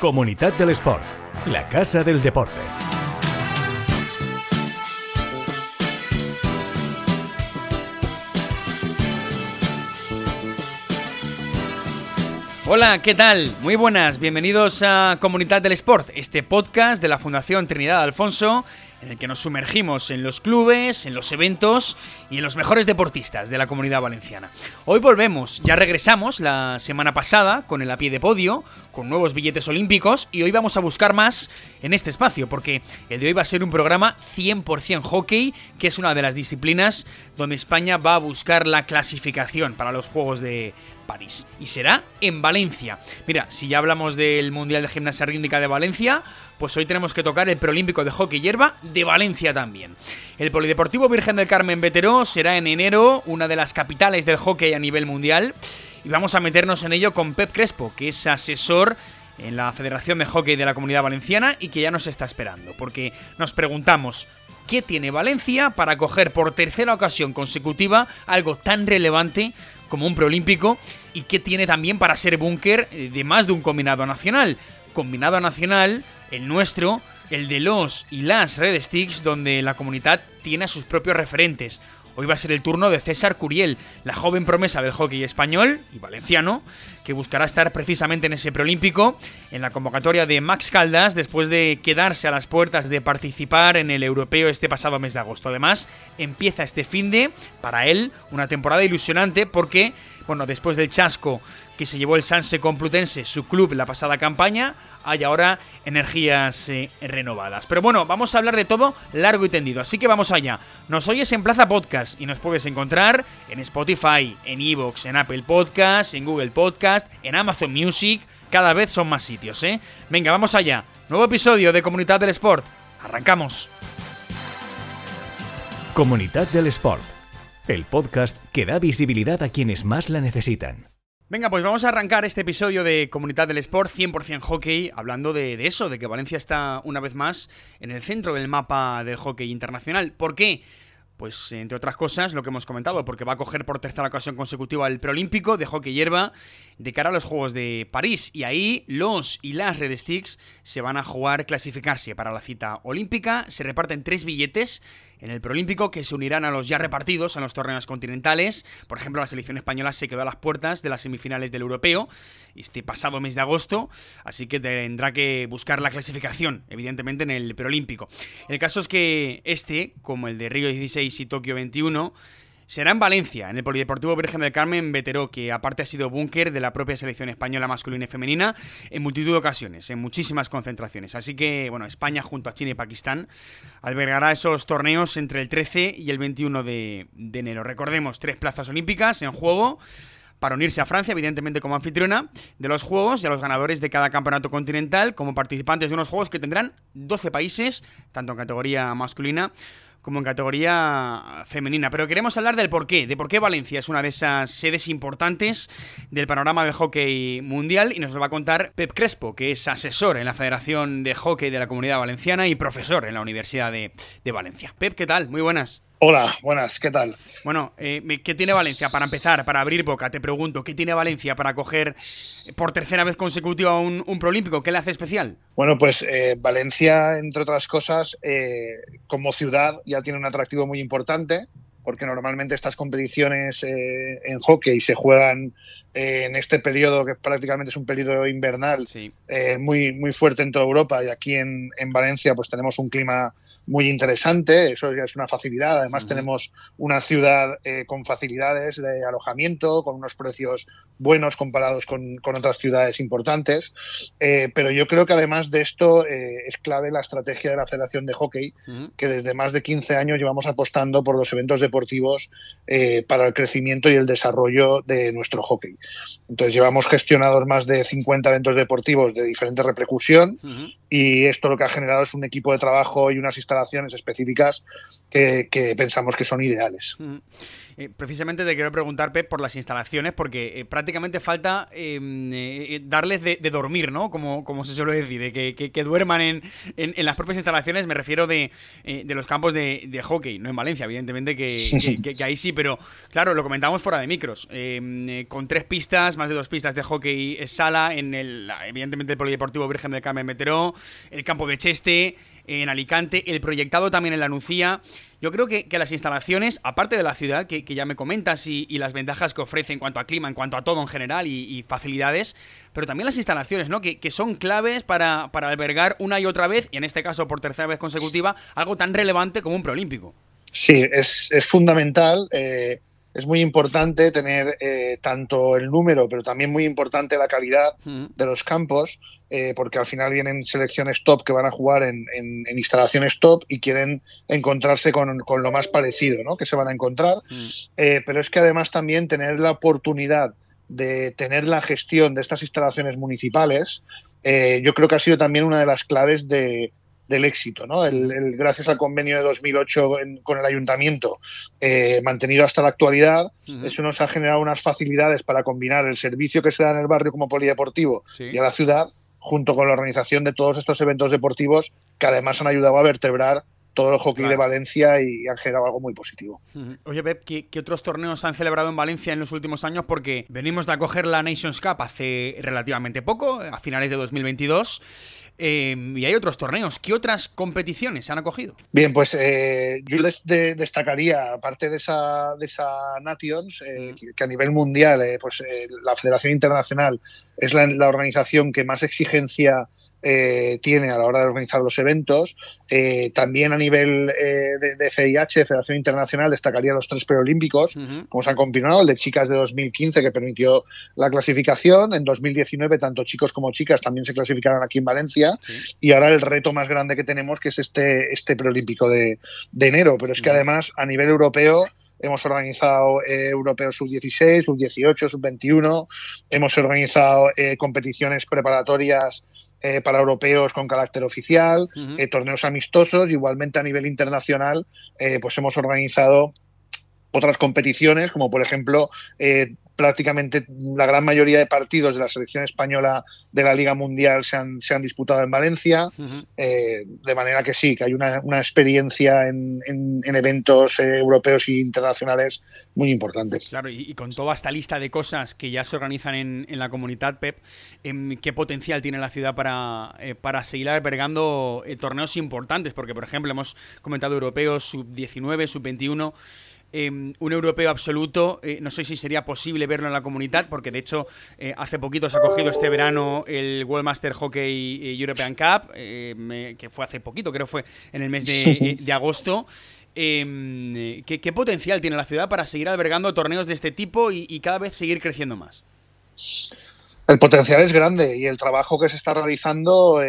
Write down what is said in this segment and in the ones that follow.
Comunidad del Sport, la casa del deporte. Hola, ¿qué tal? Muy buenas, bienvenidos a Comunidad del Sport, este podcast de la Fundación Trinidad Alfonso en el que nos sumergimos en los clubes, en los eventos y en los mejores deportistas de la comunidad valenciana. Hoy volvemos, ya regresamos la semana pasada con el a pie de podio, con nuevos billetes olímpicos y hoy vamos a buscar más en este espacio porque el de hoy va a ser un programa 100% hockey, que es una de las disciplinas donde España va a buscar la clasificación para los Juegos de París y será en Valencia. Mira, si ya hablamos del Mundial de Gimnasia Rítmica de Valencia, pues hoy tenemos que tocar el preolímpico de hockey hierba de Valencia también. El Polideportivo Virgen del Carmen Veteró será en enero una de las capitales del hockey a nivel mundial y vamos a meternos en ello con Pep Crespo, que es asesor en la Federación de Hockey de la Comunidad Valenciana y que ya nos está esperando, porque nos preguntamos, ¿qué tiene Valencia para coger por tercera ocasión consecutiva algo tan relevante como un preolímpico y qué tiene también para ser búnker de más de un combinado nacional? Combinado nacional el nuestro, el de los y las Red Sticks, donde la comunidad tiene a sus propios referentes. Hoy va a ser el turno de César Curiel, la joven promesa del hockey español y valenciano, que buscará estar precisamente en ese preolímpico, en la convocatoria de Max Caldas, después de quedarse a las puertas de participar en el europeo este pasado mes de agosto. Además, empieza este fin de, para él, una temporada ilusionante porque, bueno, después del chasco que se llevó el Sanse Complutense, su club, la pasada campaña, hay ahora energías eh, renovadas. Pero bueno, vamos a hablar de todo largo y tendido, así que vamos allá. Nos oyes en Plaza Podcast y nos puedes encontrar en Spotify, en Evox, en Apple Podcast, en Google Podcast, en Amazon Music. Cada vez son más sitios, ¿eh? Venga, vamos allá. Nuevo episodio de Comunidad del Sport. Arrancamos. Comunidad del Sport, el podcast que da visibilidad a quienes más la necesitan. Venga, pues vamos a arrancar este episodio de Comunidad del Sport 100% hockey, hablando de, eso, de que Valencia está una vez más en el centro del mapa del hockey internacional. ¿Por qué? Pues entre otras cosas, lo que hemos comentado, porque va a coger por tercera ocasión consecutiva el preolímpico de hockey hierba de cara a los Juegos de París. Y ahí los y las Red Sticks se van a jugar clasificarse para la cita olímpica. Se reparten tres billetes en el Proolímpico que se unirán a los ya repartidos en los torneos continentales. Por ejemplo, la selección española se quedó a las puertas de las semifinales del Europeo este pasado mes de agosto, así que tendrá que buscar la clasificación, evidentemente, en el Preolímpico. El caso es que este, como el de Río 16 y Tokio 21, será en Valencia, en el Polideportivo Virgen del Carmen Veteró, que aparte ha sido búnker de la propia selección española masculina y femenina en multitud de ocasiones, en muchísimas concentraciones. Así que, bueno, España junto a China y Pakistán albergará esos torneos entre el 13 y el 21 de, de enero. Recordemos, tres plazas olímpicas en juego para unirse a Francia, evidentemente como anfitriona de los Juegos y a los ganadores de cada campeonato continental como participantes de unos Juegos que tendrán 12 países, tanto en categoría masculina como en categoría femenina. Pero queremos hablar del porqué, de por qué Valencia es una de esas sedes importantes del panorama del hockey mundial y nos lo va a contar Pep Crespo, que es asesor en la Federación de Hockey de la Comunidad Valenciana y profesor en la Universidad de, de Valencia. Pep, ¿qué tal? Muy buenas. Hola, buenas, ¿qué tal? Bueno, eh, ¿qué tiene Valencia? Para empezar, para abrir boca, te pregunto, ¿qué tiene Valencia para coger por tercera vez consecutiva un, un proolímpico? ¿Qué le hace especial? Bueno, pues eh, Valencia, entre otras cosas, eh, como ciudad ya tiene un atractivo muy importante, porque normalmente estas competiciones en hockey se juegan en este periodo que prácticamente es un periodo invernal muy, muy fuerte en toda Europa y aquí en, en Valencia pues tenemos un clima muy interesante, eso ya es una facilidad. Además, tenemos una ciudad eh, con facilidades de alojamiento, con unos precios buenos comparados con, otras ciudades importantes. Eh, pero yo creo que además de esto eh, es clave la estrategia de la Federación de Hockey, que desde más de 15 años llevamos apostando por los eventos deportivos para el crecimiento y el desarrollo de nuestro hockey. Entonces, llevamos gestionados más de 50 eventos deportivos de diferente repercusión y esto lo que ha generado es un equipo de trabajo y una asistencia instalaciones específicas que, pensamos que son ideales. Eh, precisamente te quiero preguntar, Pep, por las instalaciones, porque eh, prácticamente falta em, eh, darles de, dormir, ¿no? Como, como se suele decir, que, que, duerman en, en, las propias instalaciones, me refiero de, de los campos de, de, hockey, no en Valencia, evidentemente que, ahí sí, pero claro, lo comentamos fuera de micros, em, con tres pistas, más de dos pistas de hockey sala, en el, evidentemente el Polideportivo Virgen del Carmen Meteró, el campo de Cheste, en Alicante, el proyectado también en la Nucía. Yo creo que, las instalaciones, aparte de la ciudad, que, ya me comentas, y, las ventajas que ofrece en cuanto a clima, en cuanto a todo en general y, facilidades, pero también las instalaciones, ¿no? Que, son claves para, albergar una y otra vez, y en este caso por tercera vez consecutiva, algo tan relevante como un preolímpico. Sí, es, fundamental. Eh, es muy importante tener eh, tanto el número, pero también muy importante la calidad de los campos, eh, porque al final vienen selecciones top que van a jugar en, instalaciones top y quieren encontrarse con, lo más parecido ¿no? que se van a encontrar. Eh, pero es que además también tener la oportunidad de tener la gestión de estas instalaciones municipales, yo creo que ha sido también una de las claves de, del éxito. ¿no? El, gracias al convenio de 2008 con el ayuntamiento, eh, mantenido hasta la actualidad, eso nos ha generado unas facilidades para combinar el servicio que se da en el barrio como polideportivo y a la ciudad, junto con la organización de todos estos eventos deportivos que además han ayudado a vertebrar todo el hockey de Valencia y han generado algo muy positivo. Oye, Pep, ¿qué, ¿qué, otros torneos han celebrado en Valencia en los últimos años? Porque venimos de acoger la Nations Cup hace relativamente poco, a finales de 2022. Em, y hay otros torneos. ¿Qué otras competiciones se han acogido? Bien, pues eh, yo les destacaría, aparte de esa, de esa Nations, eh, mm. que a nivel mundial, eh, pues la Federación Internacional es la, organización que más exigencia eh, tiene a la hora de organizar los eventos. Eh, también a nivel eh, de, FIH, Federación Internacional, destacaría los tres preolímpicos, como se han combinado, el de chicas de 2015 que permitió la clasificación, en 2019 tanto chicos como chicas también se clasificaron aquí en Valencia. Y ahora el reto más grande que tenemos que es este, este preolímpico de, enero, pero es que además a nivel europeo hemos organizado europeos sub-16, sub-18, sub-21, hemos organizado competiciones preparatorias eh, para europeos con carácter oficial, eh, torneos amistosos, igualmente a nivel internacional, eh, pues hemos organizado otras competiciones, como por ejemplo prácticamente la gran mayoría de partidos de la selección española de la Liga Mundial se han, se han disputado en Valencia, eh, de manera que sí, que hay una, experiencia en, eventos eh, europeos e internacionales muy importante. Claro, y, con toda esta lista de cosas que ya se organizan en, la comunidad, Pep, em, ¿qué potencial tiene la ciudad para, eh, para seguir albergando torneos importantes? Porque, por ejemplo, hemos comentado europeos sub-19, sub-21. Em, un europeo absoluto. Eh, no sé si sería posible verlo en la comunidad, porque de hecho eh, hace poquito se ha cogido este verano el World Master Hockey eh, European Cup, que fue hace poquito, creo que fue en el mes de, agosto. Em, ¿qué, potencial tiene la ciudad para seguir albergando torneos de este tipo y, cada vez seguir creciendo más? El potencial es grande y el trabajo que se está realizando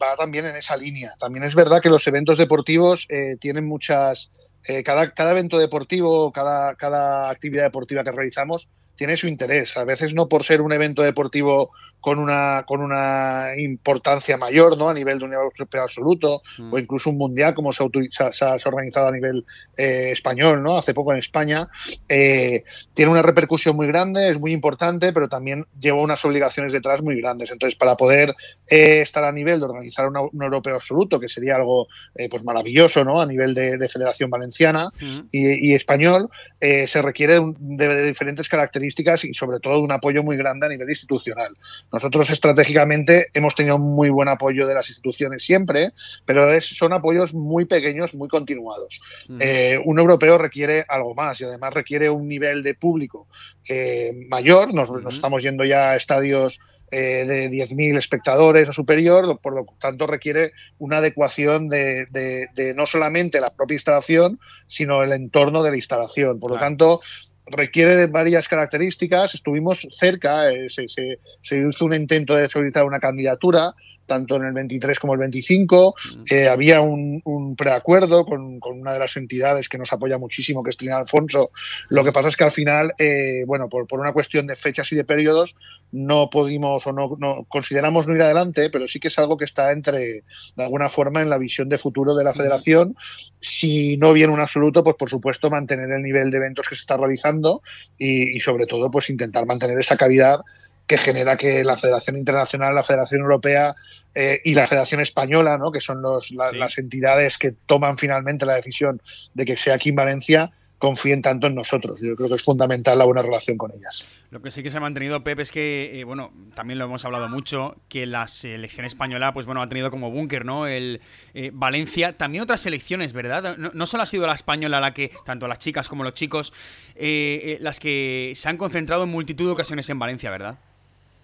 va también en esa línea. También es verdad que los eventos deportivos tienen muchas, eh, cada, cada evento deportivo, cada, cada actividad deportiva que realizamos tiene su interés. A veces no por ser un evento deportivo con una, con una importancia mayor ¿no? a nivel de un europeo absoluto mm. o incluso un mundial como se ha, organizado a nivel eh, español ¿no? hace poco en España, eh, tiene una repercusión muy grande, es muy importante, pero también lleva unas obligaciones detrás muy grandes. Entonces, para poder eh, estar a nivel de organizar un europeo absoluto, que sería algo pues maravilloso ¿no? a nivel de, Federación Valenciana mm. y, español, se requiere de diferentes características y sobre todo un apoyo muy grande a nivel institucional. Nosotros estratégicamente hemos tenido muy buen apoyo de las instituciones siempre, pero son apoyos muy pequeños, muy continuados. Eh, un europeo requiere algo más y además requiere un nivel de público eh, mayor. Nos, estamos yendo ya a estadios eh, de 10.000 espectadores o superior, por lo tanto requiere una adecuación de, no solamente la propia instalación, sino el entorno de la instalación. Por lo tanto, requiere de varias características. Estuvimos cerca, eh, se, hizo un intento de solicitar una candidatura, tanto en el 23 como el 25. Eh, había un, preacuerdo con, una de las entidades que nos apoya muchísimo, que es Trinidad Alfonso. Lo que pasa es que al final, eh, bueno, por, una cuestión de fechas y de periodos, no pudimos o no, consideramos no ir adelante, pero sí que es algo que está entre, de alguna forma, en la visión de futuro de la federación. Si no viene un absoluto, pues por supuesto mantener el nivel de eventos que se está realizando y, y sobre todo, pues intentar mantener esa calidad que genera que la Federación Internacional, la Federación Europea eh, y la Federación Española, ¿no? que son los, las entidades que toman finalmente la decisión de que sea aquí en Valencia, confíen tanto en nosotros. Yo creo que es fundamental la buena relación con ellas. Lo que sí que se ha mantenido, Pep, es que, eh, bueno, también lo hemos hablado mucho, que la selección española, pues bueno, ha tenido como búnker, ¿no? El eh, Valencia, también otras selecciones, ¿verdad? No, solo ha sido la española la que, tanto las chicas como los chicos, las que se han concentrado en multitud de ocasiones en Valencia, ¿verdad?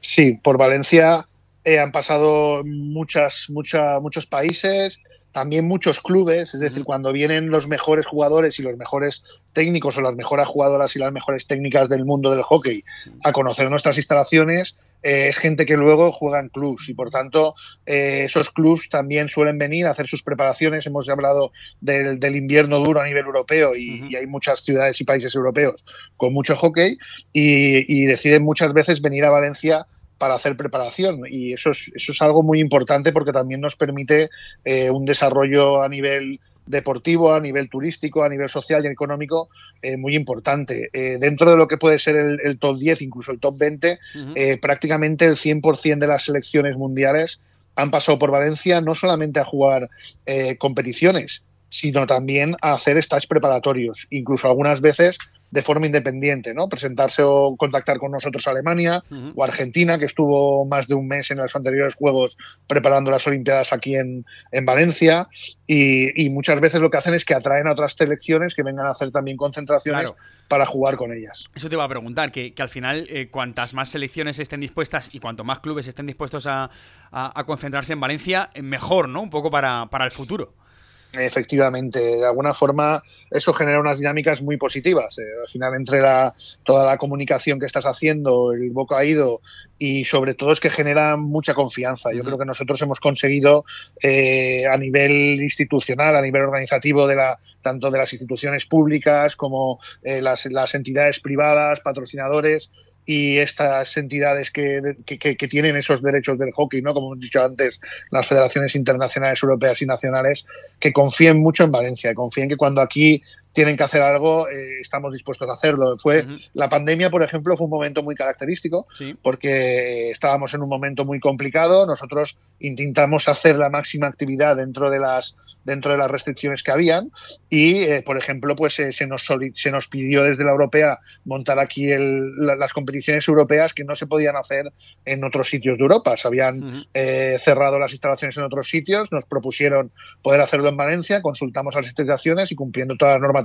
Sí, por Valencia eh, han pasado muchas, muchos países, también muchos clubes, es decir, cuando vienen los mejores jugadores y los mejores técnicos o las mejores jugadoras y las mejores técnicas del mundo del hockey a conocer nuestras instalaciones, eh, es gente que luego juega en clubs y por tanto eh, esos clubs también suelen venir a hacer sus preparaciones. Hemos hablado del, invierno duro a nivel europeo y, hay muchas ciudades y países europeos con mucho hockey y, deciden muchas veces venir a Valencia para hacer preparación y eso es, eso es algo muy importante porque también nos permite eh, un desarrollo a nivel deportivo, a nivel turístico, a nivel social y económico eh, muy importante. Eh, dentro de lo que puede ser el, top 10, incluso el top 20, eh, prácticamente el 100% de las selecciones mundiales han pasado por Valencia no solamente a jugar competiciones, sino también a hacer estáis preparatorios, incluso algunas veces de forma independiente, ¿no? Presentarse o contactar con nosotros a Alemania o Argentina, que estuvo más de un mes en los anteriores Juegos preparando las Olimpiadas aquí en, Valencia. Y, muchas veces lo que hacen es que atraen a otras selecciones que vengan a hacer también concentraciones para jugar con ellas. Eso te iba a preguntar, que, al final eh, cuantas más selecciones estén dispuestas y cuanto más clubes estén dispuestos a, concentrarse en Valencia, mejor, ¿no? Un poco para, para el futuro. Efectivamente, de alguna forma eso genera unas dinámicas muy positivas. Eh, al final, entre la, toda la comunicación que estás haciendo, el boca ha ido y sobre todo es que genera mucha confianza. Yo creo que nosotros hemos conseguido eh, a nivel institucional, a nivel organizativo, de la, tanto de las instituciones públicas como eh, las, las entidades privadas, patrocinadores, y estas entidades que, tienen esos derechos del hockey, ¿no? Como hemos dicho antes, las federaciones internacionales, europeas y nacionales, que confíen mucho en Valencia, que confíen que cuando aquí tienen que hacer algo, eh, estamos dispuestos a hacerlo. Fue la pandemia, por ejemplo, fue un momento muy característico porque estábamos en un momento muy complicado. Nosotros intentamos hacer la máxima actividad dentro de las dentro de las restricciones que habían y, eh, por ejemplo, pues eh, se nos se nos pidió desde la europea montar aquí el, las competiciones europeas que no se podían hacer en otros sitios de Europa. Se habían cerrado las instalaciones en otros sitios, nos propusieron poder hacerlo en Valencia, consultamos las instalaciones y cumpliendo todas las normas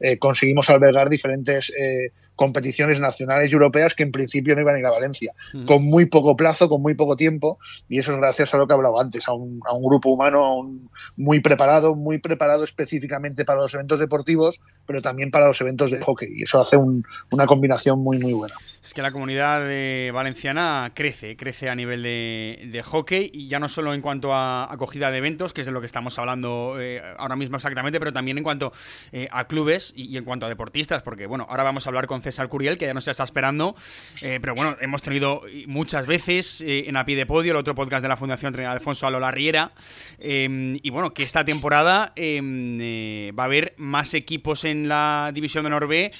eh, conseguimos albergar diferentes eh, competiciones nacionales y europeas que en principio no iban a ir a Valencia, con muy poco plazo, con muy poco tiempo, y eso es gracias a lo que he hablado antes, a un, grupo humano muy preparado, muy preparado específicamente para los eventos deportivos, pero también para los eventos de hockey, y eso hace una combinación muy, muy buena. Es que la comunidad valenciana crece, crece a nivel de, hockey, y ya no solo en cuanto a acogida de eventos, que es de lo que estamos hablando eh, ahora mismo exactamente, pero también en cuanto a clubes y, y, en cuanto a deportistas, porque bueno, ahora vamos a hablar con César Curiel, que ya nos está esperando. Eh, pero bueno, hemos tenido muchas veces eh, en A Pie de Podio, el otro podcast de la Fundación Alfonso Alola Riera. Em, y bueno, que esta temporada em, eh, va a haber más equipos en la división de Norbe.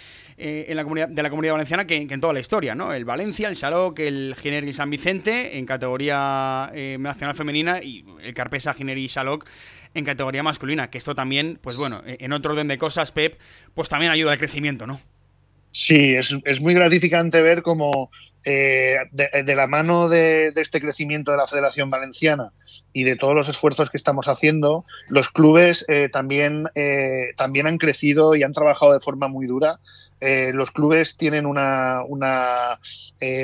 en la comunidad, de la comunidad valenciana que, en toda la historia, ¿no? El Valencia, el Xaloc, el Gineri San Vicente en categoría nacional femenina y el Carpesa, Gineri y Xaloc en categoría masculina, que esto también, pues bueno, en otro orden de cosas, Pep, pues también ayuda al crecimiento, ¿no? Sí, es, muy gratificante ver cómo eh, de, la mano de, este crecimiento de la Federación Valenciana y de todos los esfuerzos que estamos haciendo, los clubes eh, también, eh, también han crecido y han trabajado de forma muy dura. los clubes tienen una, una,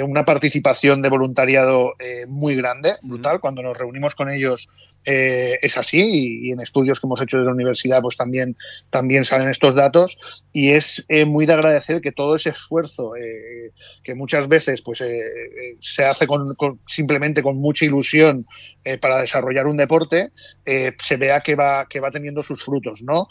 una participación de voluntariado muy grande, brutal. Cuando nos reunimos con ellos eh, es así y, en estudios que hemos hecho de la universidad pues también, también salen estos datos y es eh, muy de agradecer que todo ese esfuerzo eh, que muchas veces pues se hace con, simplemente con mucha ilusión para desarrollar un deporte se vea que va, que va teniendo sus frutos, ¿no?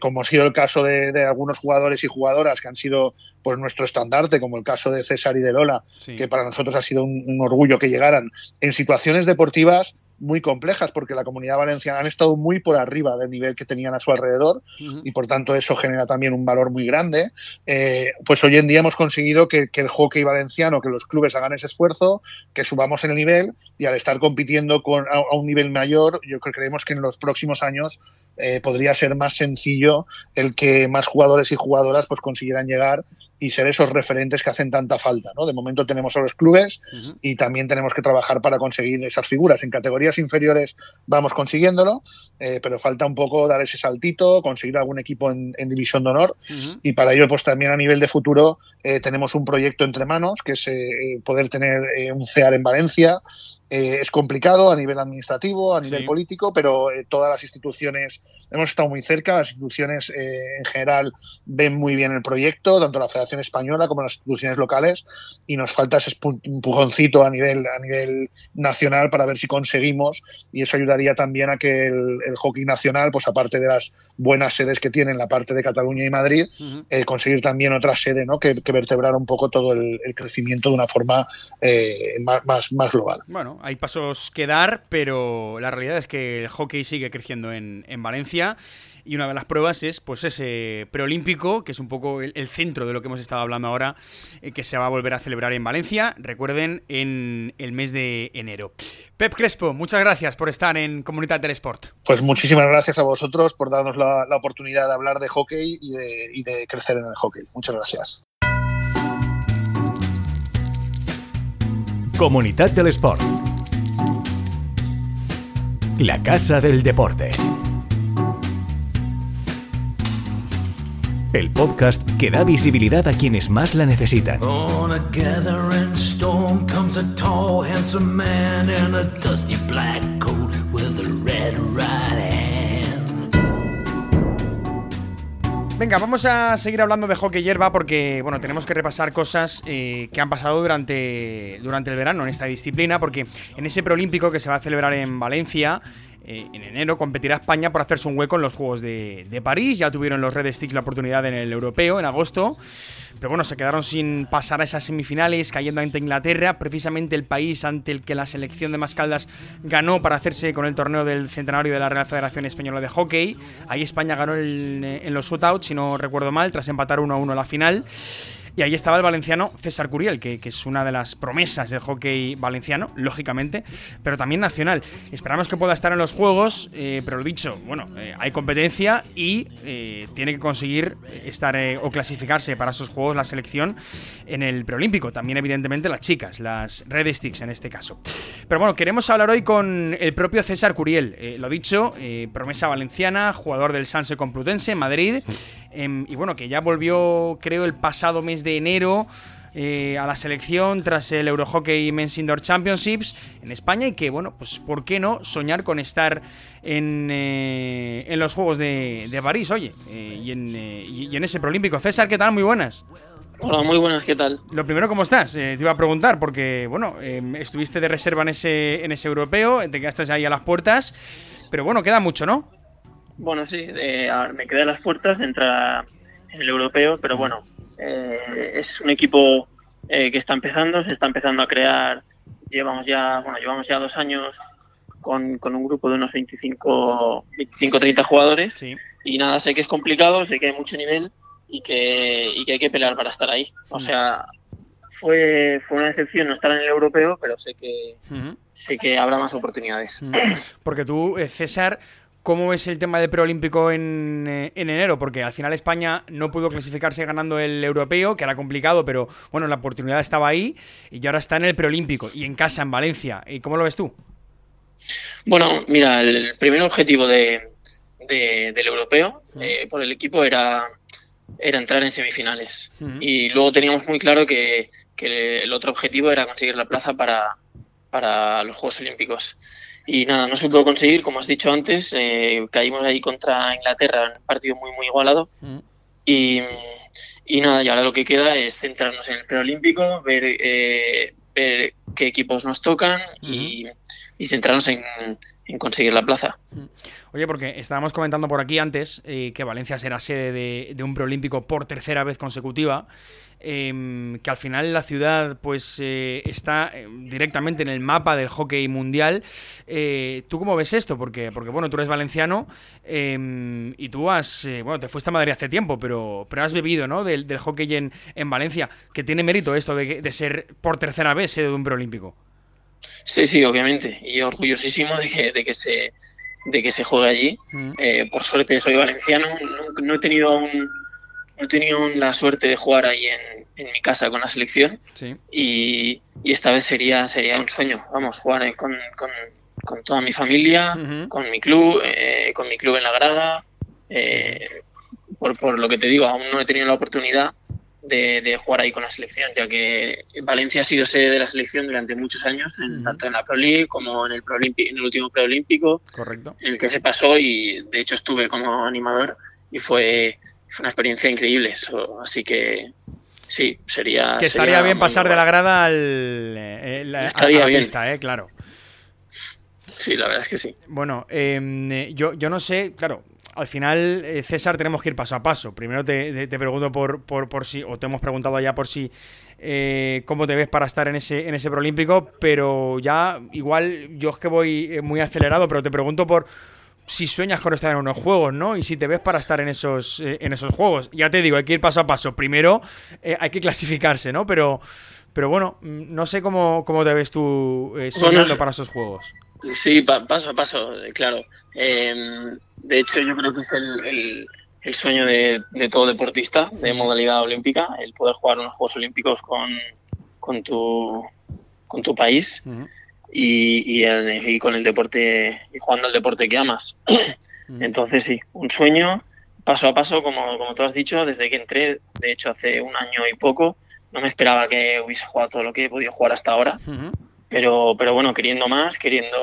como ha sido el caso de, algunos jugadores y jugadoras que han sido pues nuestro estandarte, como el caso de César y de Lola, que para nosotros ha sido un orgullo que llegaran en situaciones deportivas muy complejas porque la comunidad valenciana han estado muy por arriba del nivel que tenían a su alrededor y por tanto eso genera también un valor muy grande. Eh, pues hoy en día hemos conseguido que, el hockey valenciano, que los clubes hagan ese esfuerzo, que subamos el nivel y al estar compitiendo con, a, un nivel mayor, yo creo que creemos que en los próximos años eh, podría ser más sencillo el que más jugadores y jugadoras pues consiguieran llegar y ser esos referentes que hacen tanta falta. ¿no? De momento tenemos a los clubes y también tenemos que trabajar para conseguir esas figuras. En categorías inferiores vamos consiguiéndolo, eh, pero falta un poco dar ese saltito, conseguir algún equipo en, división de honor y para ello pues también a nivel de futuro eh, tenemos un proyecto entre manos que es eh, poder tener un CEAR en Valencia eh, es complicado a nivel administrativo, a nivel político, pero eh, todas las instituciones hemos estado muy cerca, las instituciones eh, en general ven muy bien el proyecto, tanto la Federación Española como las instituciones locales, y nos falta ese empujoncito a nivel, a nivel nacional para ver si conseguimos, y eso ayudaría también a que el, hockey nacional, pues aparte de las buenas sedes que tienen la parte de Cataluña y Madrid, conseguir también otra sede ¿no? que, vertebrar un poco todo el, crecimiento de una forma más, más, más global. Bueno, hay pasos que dar, pero la realidad es que el hockey sigue creciendo en, Valencia y una de las pruebas es pues ese preolímpico, que es un poco el, centro de lo que hemos estado hablando ahora, eh, que se va a volver a celebrar en Valencia, recuerden, en el mes de enero. Pep Crespo, muchas gracias por estar en Comunidad del Sport. Pues muchísimas gracias a vosotros por darnos la, oportunidad de hablar de hockey y de, y de crecer en el hockey. Muchas gracias. Comunidad del Sport la Casa del Deporte. El podcast que da visibilidad a quienes más la necesitan. Venga, vamos a seguir hablando de hockey hierba porque, bueno, tenemos que repasar cosas eh, que han pasado durante, durante el verano en esta disciplina, porque en ese preolímpico que se va a celebrar en Valencia, eh, en enero competirá España por hacerse un hueco en los Juegos de, París. Ya tuvieron los Red Sticks la oportunidad en el europeo en agosto. Pero bueno, se quedaron sin pasar a esas semifinales, cayendo ante Inglaterra, precisamente el país ante el que la selección de Mascaldas ganó para hacerse con el torneo del centenario de la Real Federación Española de Hockey. Ahí España ganó en los shootouts, si no recuerdo mal, tras empatar 1 1 la final. Y ahí estaba el valenciano César Curiel, que, es una de las promesas del hockey valenciano, lógicamente, pero también nacional. Esperamos que pueda estar en los Juegos, eh, pero lo dicho, bueno, eh, hay competencia y eh, tiene que conseguir estar o clasificarse para esos Juegos la selección en el preolímpico. También, evidentemente, las chicas, las Red Sticks en este caso. Pero bueno, queremos hablar hoy con el propio César Curiel. lo dicho, promesa valenciana, jugador del Sanse Complutense en Madrid. Em, y bueno, que ya volvió, creo, el pasado mes de enero. Eh, a la selección tras el Eurohockey Men's Indoor Championships en España y que, bueno, pues ¿por qué no soñar con estar en, eh, en los Juegos de, París, oye, eh, y, en, y, en, ese Prolímpico? César, ¿qué tal? Muy buenas. Hola, muy buenas, ¿qué tal? Lo primero, ¿cómo estás? te iba a preguntar, porque, bueno, em, estuviste de reserva en ese, en ese europeo, te quedaste ahí a las puertas, pero bueno, queda mucho, ¿no? Bueno, sí, eh, me quedé a las puertas de entrar en el europeo, pero bueno, eh, es un equipo eh, que está empezando, se está empezando a crear, llevamos ya, bueno, llevamos ya dos años con, con un grupo de unos 25, 25 30 jugadores. Y nada, sé que es complicado, sé que hay mucho nivel y que, y que hay que pelear para estar ahí. O sea, fue, fue una decepción no estar en el europeo, pero sé que, sé que habrá más oportunidades. Porque tú, César, ¿Cómo es el tema del preolímpico en, eh, en, enero? Porque al final España no pudo clasificarse ganando el europeo, que era complicado, pero bueno, la oportunidad estaba ahí y ahora está en el preolímpico y en casa, en Valencia. ¿Y cómo lo ves tú? Bueno, mira, el primer objetivo de, del europeo eh, por el equipo era, era entrar en semifinales. Y luego teníamos muy claro que, que, el otro objetivo era conseguir la plaza para, para los Juegos Olímpicos. Y nada, no se pudo conseguir, como has dicho antes, eh, caímos ahí contra Inglaterra, en un partido muy, muy igualado. Y, y, nada, y ahora lo que queda es centrarnos en el preolímpico, ver, eh, ver qué equipos nos tocan y, y centrarnos en, en, conseguir la plaza. Oye, porque estábamos comentando por aquí antes eh, que Valencia será sede de, de un preolímpico por tercera vez consecutiva. Eh, que al final la ciudad pues eh, está eh, directamente en el mapa del hockey mundial. Eh, ¿Tú cómo ves esto? Porque, porque bueno, tú eres valenciano em, y tú has, eh, bueno, te fuiste a Madrid hace tiempo, pero, pero has bebido, ¿no? Del, del hockey en, en, Valencia, que tiene mérito esto de, de ser por tercera vez sede de un preolímpico. Sí, sí, obviamente, y orgullosísimo de que, de que se de que se juegue allí. Mm. Eh, por suerte soy valenciano, no, no he tenido aún he tenido la suerte de jugar ahí en, en mi casa con la selección sí. y, y, esta vez sería sería un sueño, vamos, jugar con, con, con toda mi familia, uh -huh. con mi club, eh, con mi club en la grada. Eh, sí. por, por, lo que te digo, aún no he tenido la oportunidad de, de, jugar ahí con la selección, ya que Valencia ha sido sede de la selección durante muchos años, en, uh -huh. tanto en la Pro League como en el, Pro en el último preolímpico, Correcto. en el que se pasó y de hecho estuve como animador y fue una experiencia increíble. Eso, así que sí, sería. Que estaría sería bien pasar de la grada al, eh, a la bien. pista, eh, claro. Sí, la verdad es que sí. Bueno, eh, yo, yo no sé, claro, al final, eh, César, tenemos que ir paso a paso. Primero te, te, te pregunto por, por, por, si, o te hemos preguntado ya por si, eh, cómo te ves para estar en ese, en ese Prolímpico, pero ya, igual, yo es que voy muy acelerado, pero te pregunto por si sueñas con estar en unos juegos, ¿no? Y si te ves para estar en esos, eh, en esos juegos. Ya te digo, hay que ir paso a paso. Primero eh, hay que clasificarse, ¿no? Pero, pero bueno, mm, no sé cómo, cómo te ves tú eh, soñando bueno, para esos juegos. Sí, pa paso a paso, claro. Eh, de hecho, yo creo que es el, el, el sueño de, de, todo deportista de modalidad olímpica, el poder jugar unos Juegos Olímpicos con, con, tu, con tu país. Uh -huh y, y, el, y, con el deporte y jugando al deporte que amas. Mm. Entonces sí, un sueño paso a paso, como, como tú has dicho, desde que entré, de hecho hace un año y poco, no me esperaba que hubiese jugado todo lo que he podido jugar hasta ahora, uh -huh. pero, pero bueno, queriendo más, queriendo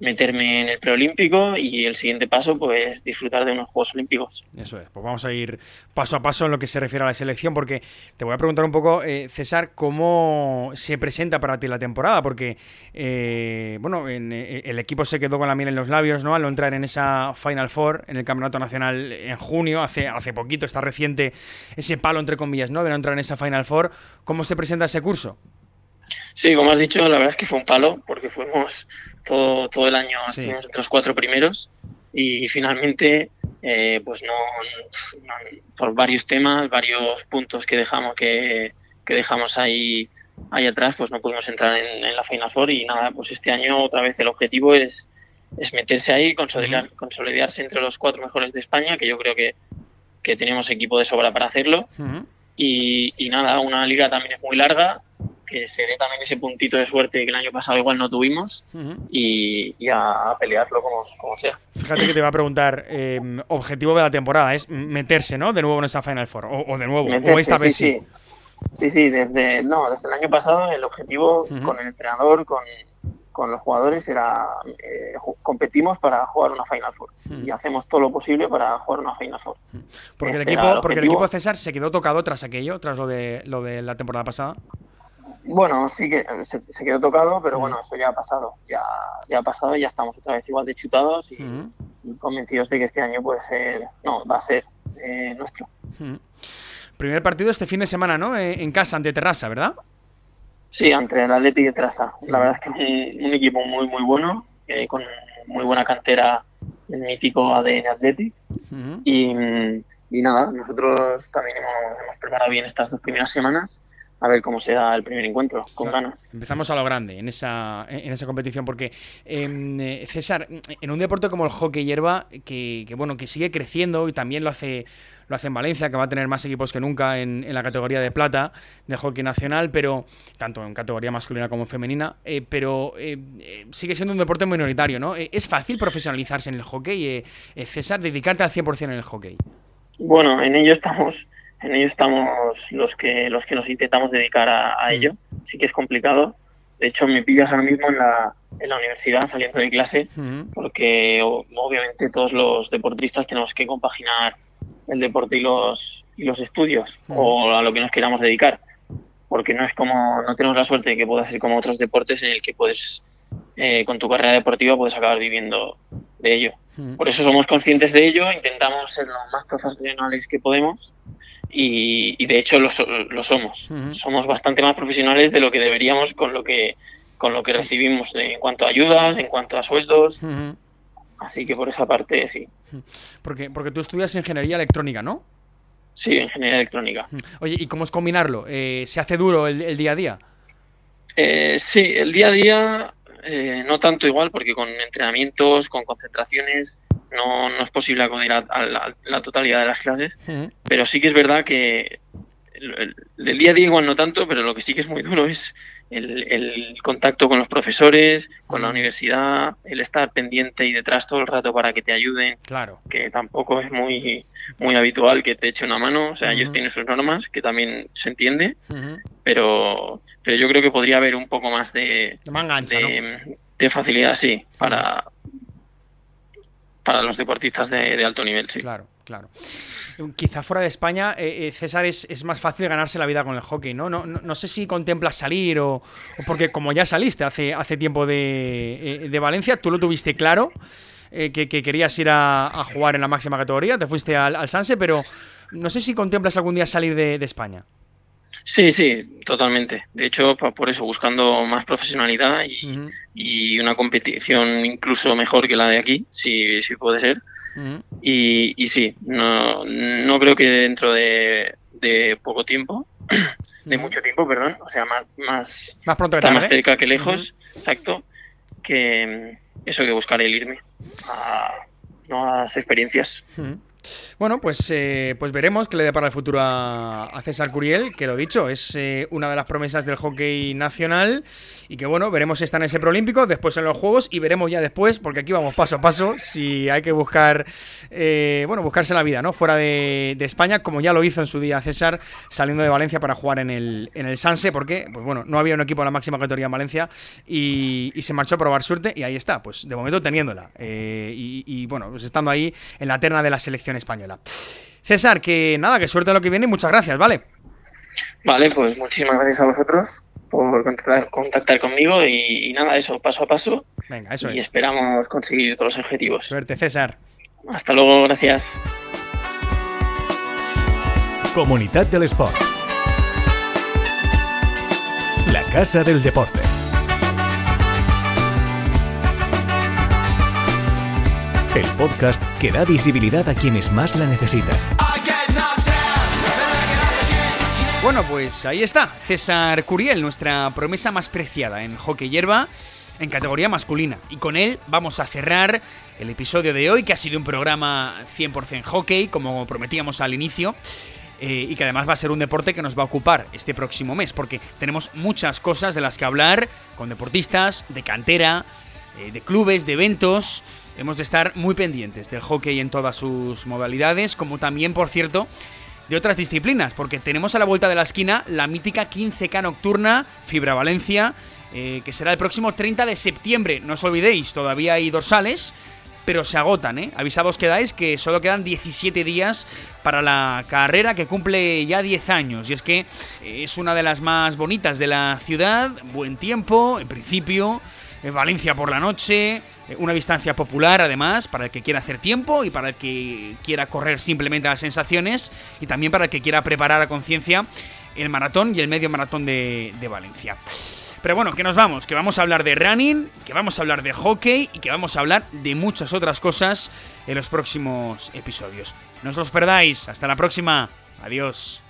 meterme en el preolímpico y el siguiente paso, pues disfrutar de unos Juegos Olímpicos. Eso es, pues vamos a ir paso a paso en lo que se refiere a la selección, porque te voy a preguntar un poco, eh, César, cómo se presenta para ti la temporada, porque, eh, bueno, en, eh, el equipo se quedó con la miel en los labios, ¿no? Al entrar en esa Final Four en el Campeonato Nacional en junio, hace, hace poquito, está reciente ese palo, entre comillas, ¿no? De no entrar en esa Final Four. ¿Cómo se presenta ese curso? Sí, como has dicho, la verdad es que fue un palo, porque fuimos todo, todo el año, sí. estuvimos entre los cuatro primeros y finalmente, eh, pues no, no, por varios temas, varios puntos que dejamos que, que dejamos ahí, ahí atrás, pues no pudimos entrar en, en, la Final Four y nada, pues este año otra vez el objetivo es, es meterse ahí, consolidar, uh -huh. consolidarse entre los cuatro mejores de España, que yo creo que, que tenemos equipo de sobra para hacerlo. Uh -huh. y, y nada, una liga también es muy larga, que se dé también ese puntito de suerte que el año pasado igual no tuvimos uh -huh. y, y, a, pelearlo como, como, sea. Fíjate que te va a preguntar, eh, objetivo de la temporada es meterse, ¿no? De nuevo en esa Final Four, o, o de nuevo, meterse, o esta vez sí. Sí, sí, sí desde, no, desde el año pasado el objetivo uh -huh. con el entrenador, con, con los jugadores era eh, competimos para jugar una Final Four mm. y hacemos todo lo posible para jugar una Final Four. Porque, este el equipo, el porque el equipo César se quedó tocado tras aquello, tras lo de lo de la temporada pasada. Bueno, sí que se, se, quedó tocado, pero bueno, eso ya ha pasado. Ya, ya ha pasado y ya estamos otra vez igual de chutados y, uh -huh. y convencidos de que este año puede ser, no, va a ser eh, nuestro. Uh -huh. Primer partido este fin de semana, ¿no? Eh, en casa, ante Terrassa, ¿verdad? Sí, ante el Atlético de Terrassa. La verdad es que es un, un equipo muy, muy bueno, eh, con muy buena cantera el mítico ADN Athletic. Uh -huh. y, y, nada, nosotros también hemos, hemos preparado bien estas dos primeras semanas a ver cómo se da el primer encuentro, con claro. ganas. Empezamos a lo grande en esa, en esa competición, porque eh, César, en un deporte como el hockey hierba, que, que, bueno, que sigue creciendo y también lo hace lo hace en Valencia, que va a tener más equipos que nunca en, en la categoría de plata del hockey nacional, pero tanto en categoría masculina como femenina, eh, pero eh, sigue siendo un deporte minoritario, ¿no? ¿Es fácil profesionalizarse en el hockey, César, dedicarte al 100% en el hockey? Bueno, en ello estamos en ello estamos los que los que nos intentamos dedicar a, a ello. Sí que es complicado. De hecho, me pillas ahora mismo en la, en la universidad saliendo de clase, porque obviamente todos los deportistas tenemos que compaginar el deporte y los, y los estudios, o a lo que nos queramos dedicar. Porque no es como, no tenemos la suerte de que pueda ser como otros deportes en el que puedes, eh, con tu carrera deportiva, puedes acabar viviendo de ello. Por eso somos conscientes de ello, intentamos ser lo más profesionales que podemos y, de hecho lo, somos. Somos bastante más profesionales de lo que deberíamos con lo que, con lo que recibimos en cuanto a ayudas, en cuanto a sueldos. Así que por esa parte sí. Porque, porque tú estudias ingeniería electrónica, ¿no? Sí, ingeniería electrónica. Oye, ¿y cómo es combinarlo? Eh, ¿Se hace duro el, día a día? Eh, sí, el día a día eh, no tanto igual, porque con entrenamientos, con concentraciones, no, no es posible acudir a, la, totalidad de las clases, pero sí que es verdad que el, del día a día igual no tanto, pero lo que sí que es muy duro es el, contacto con los profesores, con la universidad, el estar pendiente y detrás todo el rato para que te ayuden, claro. que tampoco es muy, muy habitual que te eche una mano, o sea, ellos tienen sus normas, que también se entiende, pero, pero yo creo que podría haber un poco más de, de, facilidad, sí, para, para los deportistas de, alto nivel, sí. Claro, claro. Quizá fuera de España, eh, eh, César, es, más fácil ganarse la vida con el hockey, ¿no? No, no, sé si contemplas salir o, porque como ya saliste hace, hace tiempo de, eh, Valencia, tú lo tuviste claro, que, querías ir a, jugar en la máxima categoría, te fuiste al, Sanse, pero no sé si contemplas algún día salir de España. Sí, sí, totalmente. De hecho, por eso, buscando más profesionalidad y, una competición incluso mejor que la de aquí, si, si puede ser. y, y, sí, no, no creo que dentro de, poco tiempo, de mucho tiempo, perdón, o sea, más, más, más pronto está más cerca que lejos, exacto, que eso que buscar el irme a nuevas experiencias. Bueno, pues, eh, pues veremos qué le depara el futuro a, César Curiel, que lo dicho, es eh, una de las promesas del hockey nacional y que bueno, veremos si está en ese preolímpico, después en los Juegos y veremos ya después, porque aquí vamos paso a paso, si hay que buscar, eh, bueno, buscarse la vida, ¿no? Fuera de, España, como ya lo hizo en su día César, saliendo de Valencia para jugar en el, en el Sanse, porque, pues bueno, no había un equipo de la máxima categoría en Valencia y, se marchó a probar suerte y ahí está, pues de momento teniéndola y, y bueno, pues estando ahí en la terna de la selección española. César, que nada, que suerte en lo que viene y muchas gracias, ¿vale? Vale, pues muchísimas gracias a vosotros por contactar, conmigo y, nada, eso, paso a paso. Venga, eso y esperamos conseguir todos los objetivos. Suerte, César. Hasta luego, gracias. Comunidad del Sport. La Casa del Deporte. El podcast que da visibilidad a quienes más la necesitan. Bueno, pues ahí está, César Curiel, nuestra promesa más preciada en hockey hierba en categoría masculina. Y con él vamos a cerrar el episodio de hoy, que ha sido un programa 100% hockey, como prometíamos al inicio. Eh, y que además va a ser un deporte que nos va a ocupar este próximo mes, porque tenemos muchas cosas de las que hablar con deportistas, de cantera, eh, de clubes, de eventos. Hemos de estar muy pendientes del hockey en todas sus modalidades, como también, por cierto, de otras disciplinas, porque tenemos a la vuelta de la esquina la mítica 15K nocturna Fibra Valencia, eh, que será el próximo 30 de septiembre. No os olvidéis, todavía hay dorsales, pero se agotan, ¿eh? Avisados quedáis que solo quedan 17 días para la carrera que cumple ya 10 años. Y es que es una de las más bonitas de la ciudad, buen tiempo, en principio, Valencia por la noche, eh, una distancia popular además para el que quiera hacer tiempo y para el que quiera correr simplemente las sensaciones y también para el que quiera preparar a conciencia el maratón y el medio maratón de, Valencia. Pero bueno, que nos vamos, que vamos a hablar de running, que vamos a hablar de hockey y que vamos a hablar de muchas otras cosas en los próximos episodios. No os los perdáis, hasta la próxima, adiós.